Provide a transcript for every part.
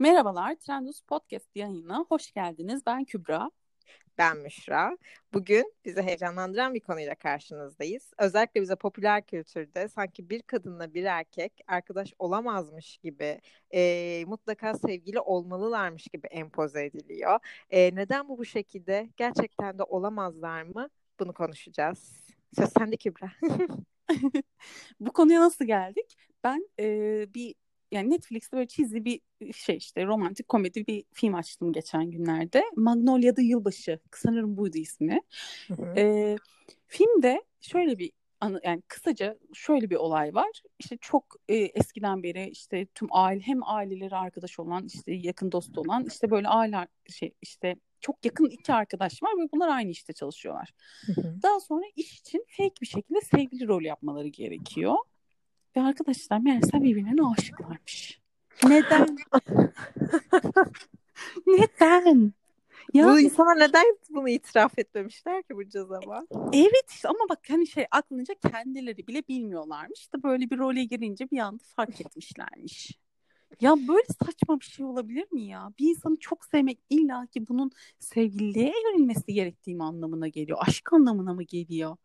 Merhabalar, Trendus Podcast yayınına hoş geldiniz. Ben Kübra. Ben Müşra. Bugün bizi heyecanlandıran bir konuyla karşınızdayız. Özellikle bize popüler kültürde sanki bir kadınla bir erkek arkadaş olamazmış gibi, e, mutlaka sevgili olmalılarmış gibi empoze ediliyor. E, neden bu bu şekilde? Gerçekten de olamazlar mı? Bunu konuşacağız. Söz sende Kübra. bu konuya nasıl geldik? Ben e, bir yani Netflix'te böyle çizgi bir şey işte romantik komedi bir film açtım geçen günlerde. Magnolia'da Yılbaşı sanırım buydu ismi. Hı hı. E, filmde şöyle bir yani kısaca şöyle bir olay var. İşte çok e, eskiden beri işte tüm aile hem aileleri arkadaş olan işte yakın dost olan işte böyle aile şey işte çok yakın iki arkadaş var ve bunlar aynı işte çalışıyorlar. Hı hı. Daha sonra iş için fake bir şekilde sevgili rol yapmaları gerekiyor. Ve arkadaşlar meğerse birbirlerine aşıklarmış. Neden? neden? Ya, bu insana neden bunu itiraf etmemişler ki bunca zaman? Evet işte ama bak hani şey aklınca kendileri bile bilmiyorlarmış. İşte böyle bir role girince bir anda fark etmişlermiş. Ya böyle saçma bir şey olabilir mi ya? Bir insanı çok sevmek illa ki bunun sevgililiğe evrilmesi gerektiği anlamına geliyor. Aşk anlamına mı geliyor?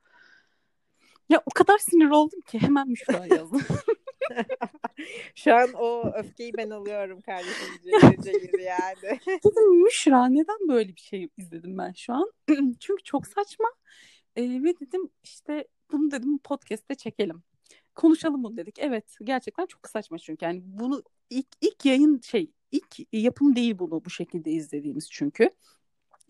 Ya o kadar sinir oldum ki hemen Müşra yazdım. Şu an o öfkeyi ben alıyorum kardeşim. Gibi yani. Dedim Müşra neden böyle bir şey izledim ben şu an? Çünkü çok saçma. Ee, ve dedim işte bunu dedim podcast'te çekelim. Konuşalım bunu dedik. Evet gerçekten çok saçma çünkü. Yani bunu ilk, ilk yayın şey ilk yapım değil bunu bu şekilde izlediğimiz çünkü.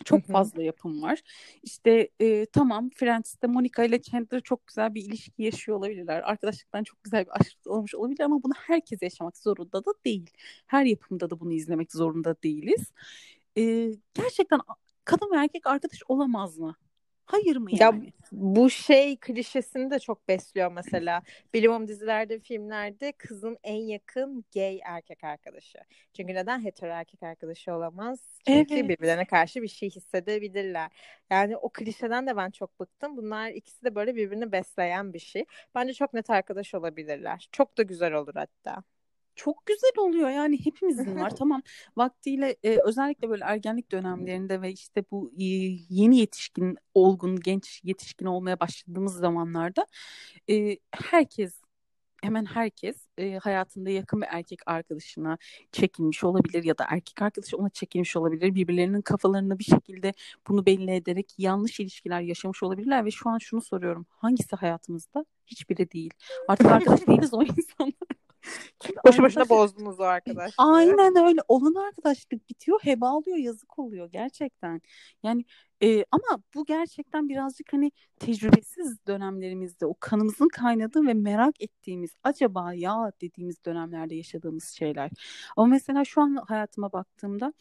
Çok fazla yapım var. İşte e, tamam Friends'te Monica ile Chandler çok güzel bir ilişki yaşıyor olabilirler. Arkadaşlıktan çok güzel bir aşk olmuş olabilir ama bunu herkes yaşamak zorunda da değil. Her yapımda da bunu izlemek zorunda değiliz. E, gerçekten kadın ve erkek arkadaş olamaz mı? Hayır mı yani? Ya bu şey klişesini de çok besliyor mesela. Bilimum dizilerde, filmlerde kızın en yakın gay erkek arkadaşı. Çünkü neden hetero erkek arkadaşı olamaz? Çünkü evet. birbirlerine karşı bir şey hissedebilirler. Yani o klişeden de ben çok bıktım. Bunlar ikisi de böyle birbirini besleyen bir şey. Bence çok net arkadaş olabilirler. Çok da güzel olur hatta çok güzel oluyor yani hepimizin var tamam vaktiyle e, özellikle böyle ergenlik dönemlerinde ve işte bu e, yeni yetişkin olgun genç yetişkin olmaya başladığımız zamanlarda e, herkes hemen herkes e, hayatında yakın bir erkek arkadaşına çekilmiş olabilir ya da erkek arkadaşı ona çekilmiş olabilir. Birbirlerinin kafalarını bir şekilde bunu belli ederek yanlış ilişkiler yaşamış olabilirler ve şu an şunu soruyorum. Hangisi hayatımızda? Hiçbiri değil. Artık arkadaş değiliz o insanlar. Boşu boşuna bozdunuz o arkadaşlığı. Aynen öyle. Olan arkadaşlık bitiyor. Heba alıyor. Yazık oluyor gerçekten. Yani e, ama bu gerçekten birazcık hani tecrübesiz dönemlerimizde o kanımızın kaynadığı ve merak ettiğimiz acaba ya dediğimiz dönemlerde yaşadığımız şeyler. Ama mesela şu an hayatıma baktığımda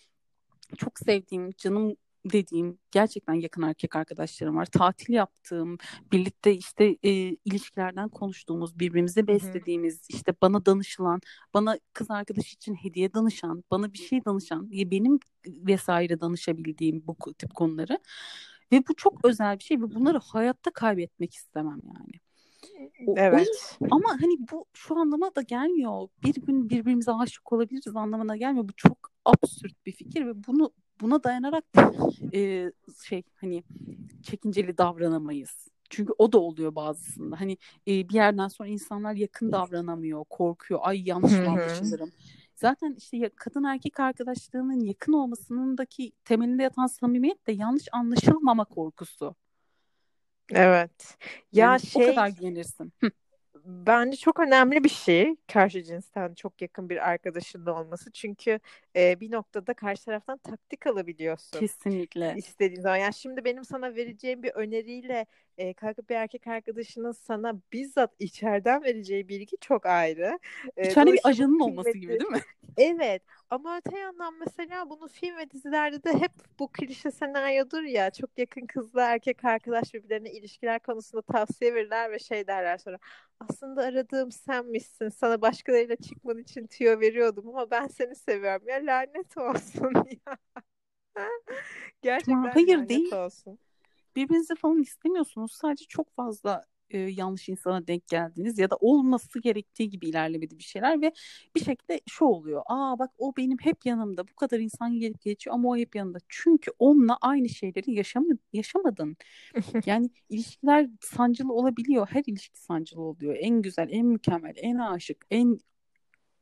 çok sevdiğim, canım dediğim gerçekten yakın erkek arkadaşlarım var. Tatil yaptığım, birlikte işte e, ilişkilerden konuştuğumuz, birbirimize beslediğimiz, Hı-hı. işte bana danışılan, bana kız arkadaş için hediye danışan, bana bir şey danışan, benim vesaire danışabildiğim bu tip konuları. Ve bu çok özel bir şey ve bunları hayatta kaybetmek istemem yani. O, evet. O, ama hani bu şu anlama da gelmiyor. Bir gün birbirimize aşık olabiliriz anlamına gelmiyor. Bu çok absürt bir fikir ve bunu buna dayanarak e, şey hani çekinceli davranamayız. Çünkü o da oluyor bazısında. Hani e, bir yerden sonra insanlar yakın davranamıyor, korkuyor. Ay yanlış mı anlaşılırım. Zaten işte kadın erkek arkadaşlığının yakın olmasınındaki temelinde yatan samimiyet de yanlış anlaşılmama korkusu. Evet. Ya yani şey o kadar güvenirsin bence çok önemli bir şey karşı cinsten çok yakın bir arkadaşın da olması. Çünkü e, bir noktada karşı taraftan taktik alabiliyorsun. Kesinlikle. İstediğin zaman. Yani şimdi benim sana vereceğim bir öneriyle e, kalkıp bir erkek arkadaşının sana bizzat içeriden vereceği bilgi çok ayrı. E, İçeride bir ajanın olması gibi değil mi? Evet ama öte yandan mesela bunu film ve dizilerde de hep bu klişe senaryodur ya çok yakın kızla erkek arkadaş birbirlerine ilişkiler konusunda tavsiye verirler ve şey derler sonra aslında aradığım senmişsin sana başkalarıyla çıkman için tüyo veriyordum ama ben seni seviyorum ya lanet olsun ya. Gerçekten Hayır lanet değil. olsun. Birbirinizi falan istemiyorsunuz sadece çok fazla e, yanlış insana denk geldiniz ya da olması gerektiği gibi ilerlemedi bir şeyler ve bir şekilde şu oluyor. Aa bak o benim hep yanımda. Bu kadar insan gelip geçiyor ama o hep yanında. Çünkü onunla aynı şeyleri yaşam yaşamadın. yani ilişkiler sancılı olabiliyor. Her ilişki sancılı oluyor. En güzel, en mükemmel, en aşık, en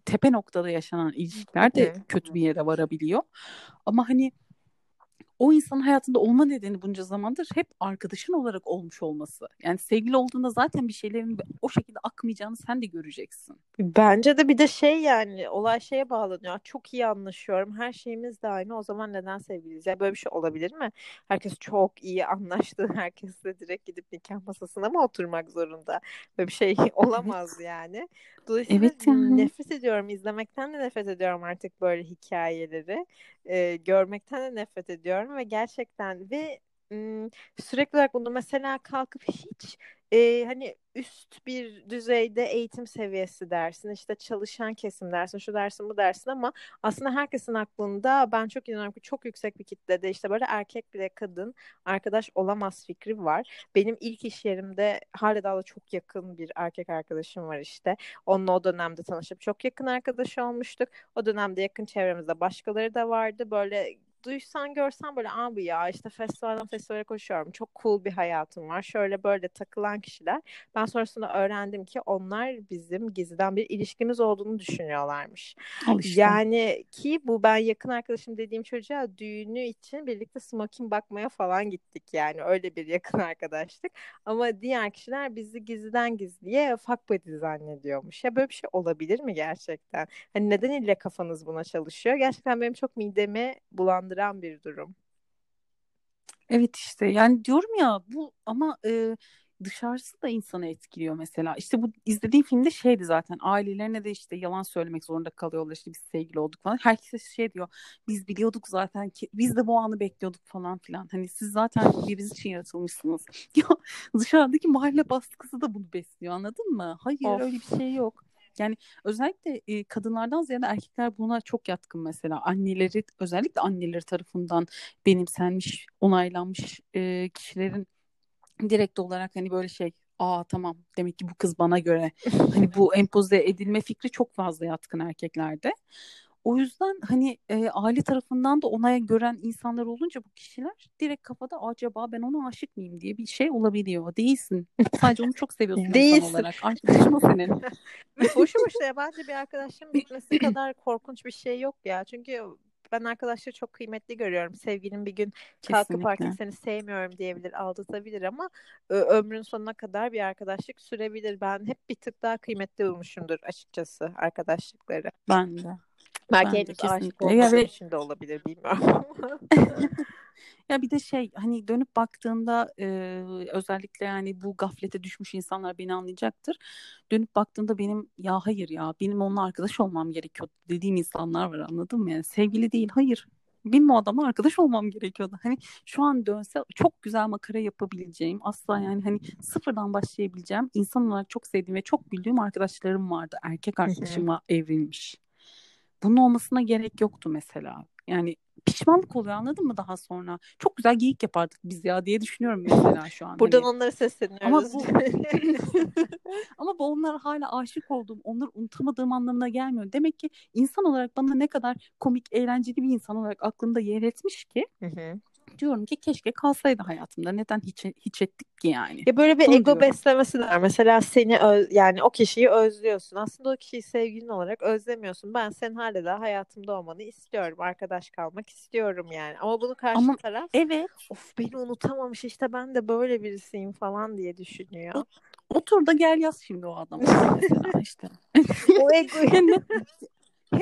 tepe noktada yaşanan ilişkiler de kötü bir yere varabiliyor. Ama hani o insanın hayatında olma nedeni bunca zamandır hep arkadaşın olarak olmuş olması. Yani sevgili olduğunda zaten bir şeylerin o şekilde akmayacağını sen de göreceksin. Bence de bir de şey yani olay şeye bağlanıyor. Çok iyi anlaşıyorum. Her şeyimiz de aynı. O zaman neden sevgiliyiz? Ya böyle bir şey olabilir mi? Herkes çok iyi anlaştığı herkesle direkt gidip nikah masasına mı oturmak zorunda? Böyle bir şey olamaz evet. yani. Dolayısıyla evet yani. nefret ediyorum. izlemekten de nefret ediyorum artık böyle hikayeleri. Ee, görmekten de nefret ediyorum ve gerçekten ve sürekli olarak bunu mesela kalkıp hiç e, hani üst bir düzeyde eğitim seviyesi dersin işte çalışan kesim dersin şu dersin bu dersin ama aslında herkesin aklında ben çok inanıyorum ki çok yüksek bir kitlede işte böyle erkek bile kadın arkadaş olamaz fikri var. Benim ilk iş yerimde hala daha da çok yakın bir erkek arkadaşım var işte. Onunla o dönemde tanışıp çok yakın arkadaş olmuştuk. O dönemde yakın çevremizde başkaları da vardı. Böyle duysan görsen böyle abi ya işte festivalden festivale koşuyorum. Çok cool bir hayatım var. Şöyle böyle takılan kişiler. Ben sonrasında öğrendim ki onlar bizim gizliden bir ilişkimiz olduğunu düşünüyorlarmış. işte. Yani ki bu ben yakın arkadaşım dediğim çocuğa düğünü için birlikte smoking bakmaya falan gittik yani. Öyle bir yakın arkadaşlık. Ama diğer kişiler bizi gizliden gizliye fuck buddy zannediyormuş. Ya böyle bir şey olabilir mi gerçekten? Hani neden ille kafanız buna çalışıyor? Gerçekten benim çok midemi bulandı kazandıran bir durum. Evet işte yani diyorum ya bu ama e, dışarısı da insanı etkiliyor mesela. İşte bu izlediğim filmde şeydi zaten ailelerine de işte yalan söylemek zorunda kalıyorlar işte biz sevgili olduk falan. Herkes şey diyor biz biliyorduk zaten ki biz de bu anı bekliyorduk falan filan. Hani siz zaten birbiriniz için yaratılmışsınız. Ya dışarıdaki mahalle baskısı da bunu besliyor anladın mı? Hayır of. öyle bir şey yok. Yani özellikle e, kadınlardan ziyade erkekler buna çok yatkın mesela. Anneleri özellikle anneleri tarafından benimsenmiş, onaylanmış e, kişilerin direkt olarak hani böyle şey aa tamam demek ki bu kız bana göre hani bu empoze edilme fikri çok fazla yatkın erkeklerde. O yüzden hani e, aile tarafından da onaya gören insanlar olunca bu kişiler direkt kafada acaba ben ona aşık mıyım diye bir şey olabiliyor. Değilsin. Sadece onu çok seviyorsun Değilsin. insan olarak. Arkadaşın o senin. Boşu boşuna yabancı bir arkadaşın bitmesi kadar korkunç bir şey yok ya. Çünkü ben arkadaşları çok kıymetli görüyorum. Sevgilin bir gün kalkıp artık seni sevmiyorum diyebilir, aldatabilir ama ömrün sonuna kadar bir arkadaşlık sürebilir. Ben hep bir tık daha kıymetli bulmuşumdur açıkçası arkadaşlıkları. Ben de. Belki henüz aşık olmadığım ve... için de olabilir bilmiyorum. ya bir de şey hani dönüp baktığında e, özellikle yani bu gaflete düşmüş insanlar beni anlayacaktır. Dönüp baktığında benim ya hayır ya benim onunla arkadaş olmam gerekiyor dediğim insanlar var anladın mı? Yani sevgili değil hayır benim o adamla arkadaş olmam gerekiyordu. Hani şu an dönse çok güzel makara yapabileceğim asla yani hani sıfırdan başlayabileceğim insan olarak çok sevdiğim ve çok bildiğim arkadaşlarım vardı. Erkek arkadaşıma evrilmiş bunun olmasına gerek yoktu mesela. Yani pişmanlık oluyor anladın mı daha sonra? Çok güzel geyik yapardık biz ya diye düşünüyorum mesela şu an. Buradan hani. onlara sesleniyoruz. Ama bu, ama bu onlara hala aşık olduğum, onları unutamadığım anlamına gelmiyor. Demek ki insan olarak bana ne kadar komik, eğlenceli bir insan olarak aklımda yer etmiş ki. Hı hı diyorum ki keşke kalsaydı hayatımda. Neden hiç hiç ettik ki yani? Ya böyle bir Bunu ego diyorum. beslemesi var. Mesela seni öz, yani o kişiyi özlüyorsun. Aslında o kişiyi sevgilin olarak özlemiyorsun. Ben senin hala da hayatımda olmanı istiyorum. Arkadaş kalmak istiyorum yani. Ama bunu karşı Ama, taraf evet. of beni unutamamış işte ben de böyle birisiyim falan diye düşünüyor. O, otur da gel yaz şimdi o adam mesela işte. o ego.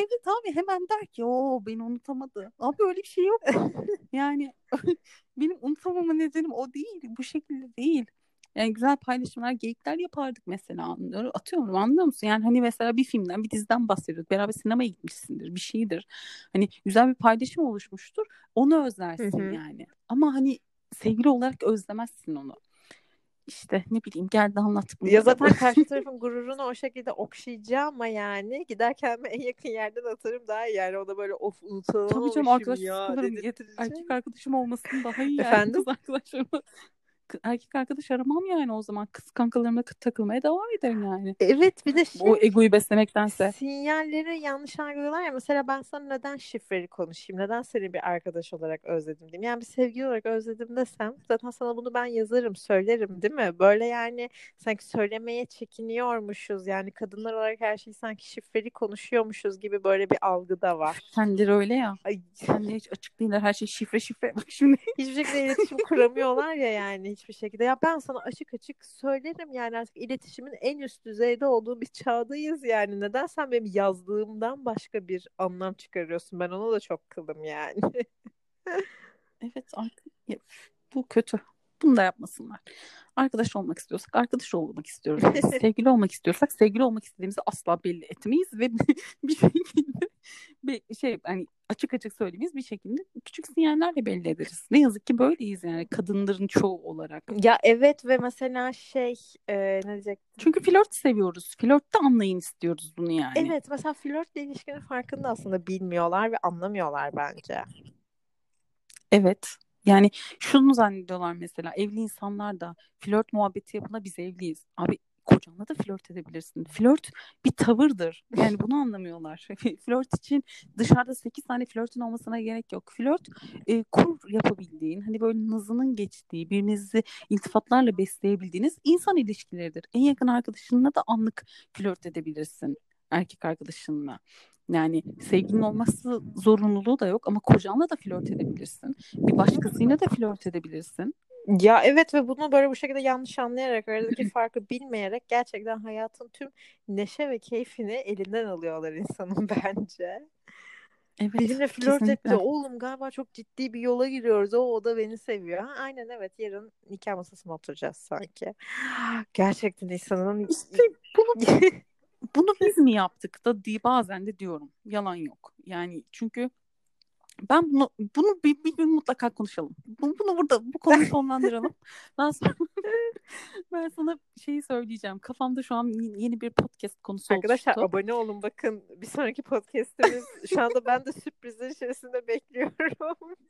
Evet abi hemen der ki o beni unutamadı. Abi öyle bir şey yok. yani benim unutamama nedenim o değil. Bu şekilde değil. Yani güzel paylaşımlar, geyikler yapardık mesela. Anlıyorum, atıyorum anlıyor musun? Yani hani mesela bir filmden, bir diziden bahsediyoruz. Beraber sinemaya gitmişsindir, bir şeydir. Hani güzel bir paylaşım oluşmuştur. Onu özlersin Hı-hı. yani. Ama hani sevgili olarak özlemezsin onu işte ne bileyim geldi anlat bunu. Ya zaten karşı tarafın gururunu o şekilde okşayacağım ama yani giderken en yakın yerden atarım daha iyi yani ona böyle of unutalım Tabii canım arkadaş ya. Erkek arkadaşım olmasın daha iyi Efendim? yani kız arkadaşım. Erkek arkadaş aramam yani o zaman kız kankalarımla takılmaya devam ederim yani. Evet bir de şey, o egoyu beslemektense. Sinyalleri yanlış algılıyorlar ya mesela ben sana neden şifreli konuşayım neden seni bir arkadaş olarak özledim diyeyim. Yani bir sevgili olarak özledim desem zaten sana bunu ben yazarım söylerim değil mi? Böyle yani sanki söylemeye çekiniyormuşuz yani kadınlar olarak her şeyi sanki şifreli konuşuyormuşuz gibi böyle bir algı da var. Kendileri öyle ya. Ay. Kendileri hiç açık değiller her şey şifre şifre. Bak şimdi. Hiçbir şekilde iletişim kuramıyorlar ya yani hiçbir şekilde. Ya ben sana açık açık söylerim yani artık iletişimin en üst düzeyde olduğu bir çağdayız yani. Neden sen benim yazdığımdan başka bir anlam çıkarıyorsun? Ben ona da çok kılım yani. evet bu kötü. Bunu da yapmasınlar. Arkadaş olmak istiyorsak arkadaş olmak istiyoruz. sevgili olmak istiyorsak sevgili olmak istediğimizi asla belli etmeyiz ve bir şekilde bir şey hani açık açık söylemeyiz bir şekilde küçük sinyallerle belli ederiz. Ne yazık ki böyleyiz yani kadınların çoğu olarak. Ya evet ve mesela şey e, ne diyecektim? Çünkü flört seviyoruz. Flörtte anlayın istiyoruz bunu yani. Evet mesela flörtle ilişkinin farkında aslında bilmiyorlar ve anlamıyorlar bence. Evet. Yani şunu zannediyorlar mesela evli insanlar da flört muhabbeti yapına biz evliyiz. Abi kocanla da flört edebilirsin. Flört bir tavırdır. Yani bunu anlamıyorlar. flört için dışarıda 8 tane flörtün olmasına gerek yok. Flört e, kur yapabildiğin, hani böyle nazının geçtiği, birbirinizi iltifatlarla besleyebildiğiniz insan ilişkileridir. En yakın arkadaşınla da anlık flört edebilirsin erkek arkadaşınla. Yani sevgilin olması zorunluluğu da yok ama kocanla da flört edebilirsin. Bir başkasıyla da flört edebilirsin. Ya evet ve bunu böyle bu şekilde yanlış anlayarak aradaki farkı bilmeyerek gerçekten hayatın tüm neşe ve keyfini elinden alıyorlar insanın bence. Evet, Benimle flört kesinlikle. etti. Oğlum galiba çok ciddi bir yola giriyoruz. O, o da beni seviyor. Ha, aynen evet yarın nikah masasına oturacağız sanki. Gerçekten insanın... İşte bunu, bunu biz mi yaptık da diye bazen de diyorum. Yalan yok. Yani çünkü ben bunu bunu bir, bir gün mutlaka konuşalım. Bunu, bunu burada bu konuyu sonlandıralım. Daha sonra ben sana şeyi söyleyeceğim. Kafamda şu an yeni bir podcast konusu Arkadaşlar oluştu. abone olun bakın. Bir sonraki podcast'imiz şu anda ben de sürprizler içerisinde bekliyorum.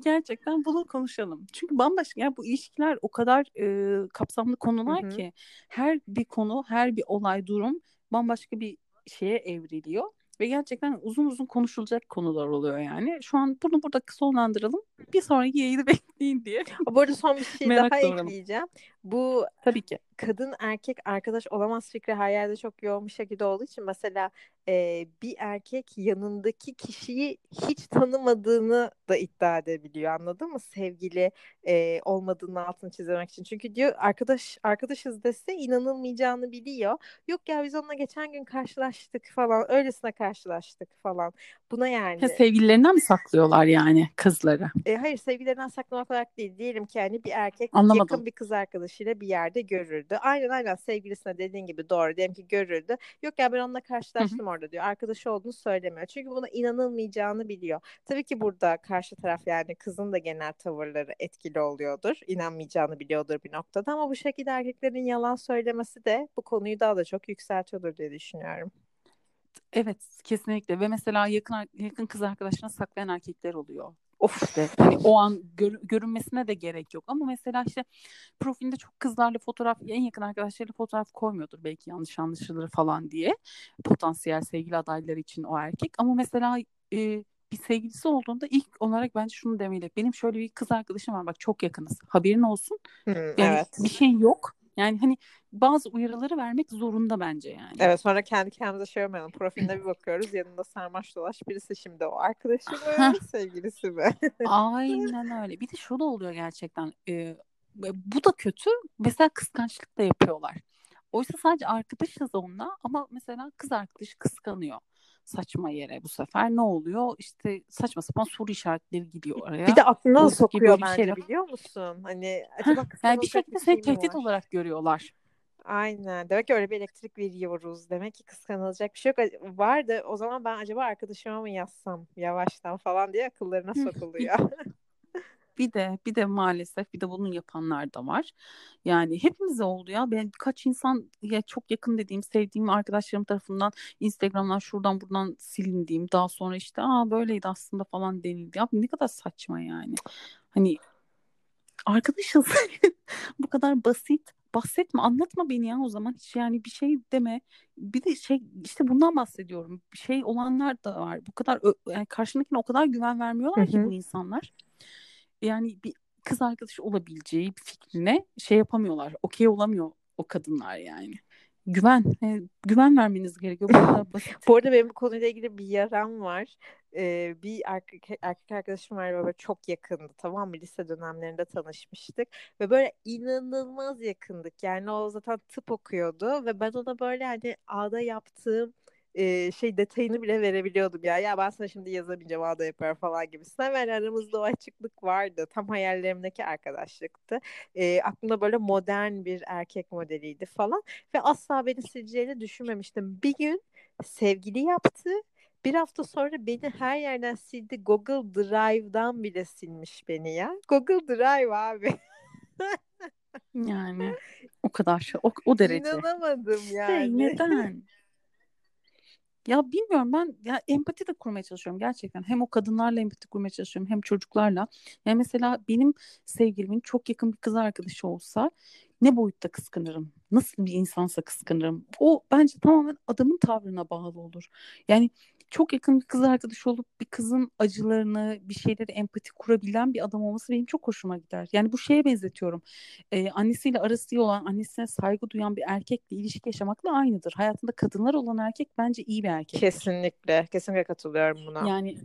Gerçekten bunu konuşalım. Çünkü bambaşka yani bu ilişkiler o kadar e, kapsamlı konular Hı-hı. ki her bir konu, her bir olay, durum bambaşka bir şeye evriliyor. Ve gerçekten uzun uzun konuşulacak konular oluyor yani. Şu an bunu burada sonlandıralım. Bir sonraki yayını bekleyin diye. Bu arada son bir şey daha doğralım. ekleyeceğim. Bu tabii ki. kadın erkek arkadaş olamaz fikri her yerde çok yoğun bir şekilde olduğu için mesela e, bir erkek yanındaki kişiyi hiç tanımadığını da iddia edebiliyor anladın mı? Sevgili e, olmadığını altını çizmek için. Çünkü diyor arkadaş arkadaşız dese inanılmayacağını biliyor. Yok ya biz onunla geçen gün karşılaştık falan öylesine karşılaştık falan. Buna yani ha, sevgililerinden mi saklıyorlar yani kızları? E, hayır sevgililerinden saklamak olarak değil. Diyelim ki yani bir erkek Anlamadım. yakın bir kız arkadaşıyla bir yerde görür görürdü. Aynen aynen sevgilisine dediğin gibi doğru diyelim ki görürdü. Yok ya ben onunla karşılaştım Hı-hı. orada diyor. Arkadaşı olduğunu söylemiyor. Çünkü buna inanılmayacağını biliyor. Tabii ki burada karşı taraf yani kızın da genel tavırları etkili oluyordur. İnanmayacağını biliyordur bir noktada ama bu şekilde erkeklerin yalan söylemesi de bu konuyu daha da çok yükseltiyordur diye düşünüyorum. Evet kesinlikle ve mesela yakın yakın kız arkadaşına saklayan erkekler oluyor. Of işte hani o an gör, görünmesine de gerek yok ama mesela işte profilinde çok kızlarla fotoğraf en yakın arkadaşlarıyla fotoğraf koymuyordur belki yanlış anlaşılır falan diye potansiyel sevgili adayları için o erkek ama mesela e, bir sevgilisi olduğunda ilk olarak bence şunu demeli. Benim şöyle bir kız arkadaşım var bak çok yakınız. Haberin olsun. Hmm, yani evet. bir şey yok. Yani hani bazı uyarıları vermek zorunda bence yani. Evet sonra kendi kendimize şey yapmayalım. Profiline bir bakıyoruz. Yanında sarmaş dolaş birisi şimdi o arkadaşı mı sevgilisi mi? Aynen öyle. Bir de şu da oluyor gerçekten. Ee, bu da kötü. Mesela kıskançlık da yapıyorlar. Oysa sadece arkadaşız onunla ama mesela kız arkadaşı kıskanıyor saçma yere bu sefer ne oluyor? İşte saçma sapan soru işaretleri gidiyor oraya. Bir de aklına da sokuyor bence şey biliyor musun? Hani acaba yani bir şekilde seni şey tehdit olarak görüyorlar. Aynen. Demek ki öyle bir elektrik veriyoruz. Demek ki kıskanılacak bir şey yok. Vardı. O zaman ben acaba arkadaşıma mı yazsam yavaştan falan diye akıllarına sokuluyor. Bir de bir de maalesef bir de bunun yapanlar da var. Yani hepimize oldu ya. Ben birkaç insan ya çok yakın dediğim, sevdiğim arkadaşlarım tarafından Instagram'dan şuradan buradan silindiğim, daha sonra işte aa böyleydi aslında falan denildi. Ya ne kadar saçma yani. Hani arkadaşız. Bu kadar basit. Bahsetme, anlatma beni ya o zaman. Hiç yani bir şey deme. Bir de şey işte bundan bahsediyorum. Şey olanlar da var. Bu kadar yani karşındakine o kadar güven vermiyorlar ki bu insanlar. Yani bir kız arkadaşı olabileceği bir fikrine şey yapamıyorlar. Okey olamıyor o kadınlar yani güven e, güven vermeniz gerekiyor. Bu basit. bu arada benim bu konuyla ilgili bir yaram var. Ee, bir erkek, erkek arkadaşım var böyle çok yakındı tamam mı? Lise dönemlerinde tanışmıştık ve böyle inanılmaz yakındık. Yani o zaten tıp okuyordu ve ben ona böyle hani ağda yaptığım e, şey detayını bile verebiliyordum ya. Ya ben sana şimdi yazamayacağım ağda yapar falan gibisinden. Hemen aramızda o açıklık vardı. Tam hayallerimdeki arkadaşlıktı. E, aklımda böyle modern bir erkek modeliydi falan. Ve asla beni sileceğini düşünmemiştim. Bir gün sevgili yaptı. Bir hafta sonra beni her yerden sildi. Google Drive'dan bile silmiş beni ya. Google Drive abi. yani o kadar o, o derece. İnanamadım yani. Şey, neden? Ya bilmiyorum ben ya empati de kurmaya çalışıyorum gerçekten. Hem o kadınlarla empati kurmaya çalışıyorum hem çocuklarla. Yani mesela benim sevgilimin çok yakın bir kız arkadaşı olsa ne boyutta kıskanırım? Nasıl bir insansa kıskanırım? O bence tamamen adamın tavrına bağlı olur. Yani çok yakın bir kız arkadaşı olup bir kızın acılarını, bir şeyleri empati kurabilen bir adam olması benim çok hoşuma gider. Yani bu şeye benzetiyorum. Ee, annesiyle arası iyi olan, annesine saygı duyan bir erkekle ilişki yaşamakla aynıdır. Hayatında kadınlar olan erkek bence iyi bir erkek. Kesinlikle, kesinlikle katılıyorum buna. Yani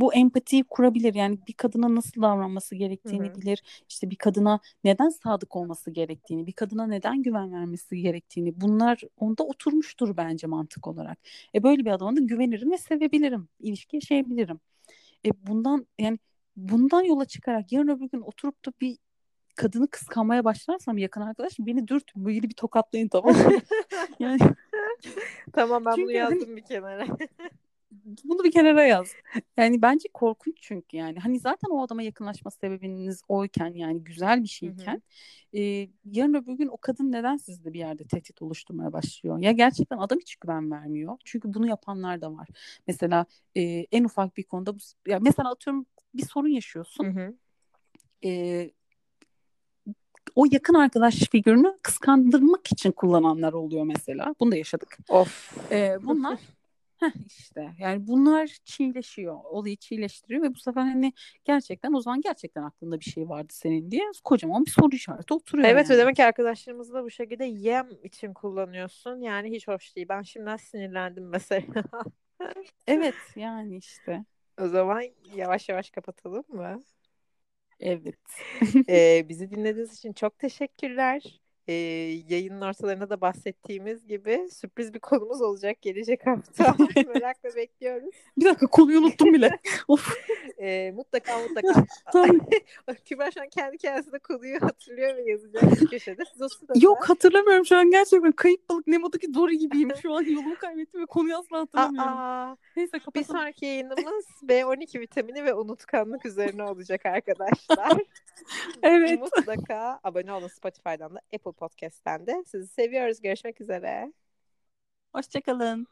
bu empatiyi kurabilir. Yani bir kadına nasıl davranması gerektiğini Hı-hı. bilir. İşte bir kadına neden sadık olması gerektiğini, bir kadına neden güven vermesi gerektiğini bunlar onda oturmuştur bence mantık olarak. E böyle bir adama da güvenirim ve sevebilirim. İlişki yaşayabilirim. E bundan yani bundan yola çıkarak yarın öbür gün oturup da bir kadını kıskanmaya başlarsam yakın arkadaş beni dürt böyle bir tokatlayın tamam mı? yani tamam ben bunu yazdım bir kenara. bunu bir kenara yaz. Yani bence korkunç çünkü yani. Hani zaten o adama yakınlaşma sebebiniz oyken yani güzel bir şeyken e, yarın öbür gün o kadın neden sizde bir yerde tehdit oluşturmaya başlıyor? Ya gerçekten adam hiç güven vermiyor. Çünkü bunu yapanlar da var. Mesela e, en ufak bir konuda ya mesela atıyorum bir sorun yaşıyorsun. Hı hı. E, o yakın arkadaş figürünü kıskandırmak için kullananlar oluyor mesela. Bunu da yaşadık. Of. Ee, bunlar Heh işte yani bunlar çiğleşiyor. Olayı çiğleştiriyor ve bu sefer hani gerçekten o zaman gerçekten aklında bir şey vardı senin diye kocaman bir soru işareti oturuyor. Evet yani. demek ki arkadaşlarımızı da bu şekilde yem için kullanıyorsun. Yani hiç hoş değil. Ben şimdiden sinirlendim mesela. evet yani işte. O zaman yavaş yavaş kapatalım mı? Evet. ee, bizi dinlediğiniz için çok teşekkürler e, yayının ortalarında da bahsettiğimiz gibi sürpriz bir konumuz olacak gelecek hafta. Merakla bekliyoruz. Bir dakika konuyu unuttum bile. e, mutlaka mutlaka. tamam. Kübra şu an kendi kendisine konuyu hatırlıyor ve yazacak köşede. Siz. Yok hatırlamıyorum şu an gerçekten. Kayıp balık Nemo'daki Dory gibiyim. Şu an yolumu kaybettim ve konuyu asla hatırlamıyorum. Aa, Neyse kapatalım. Bir sonraki yayınımız B12 vitamini ve unutkanlık üzerine olacak arkadaşlar. evet. Mutlaka abone olun Spotify'dan da Apple Podcast'ten de. Sizi seviyoruz. Görüşmek üzere. Hoşçakalın.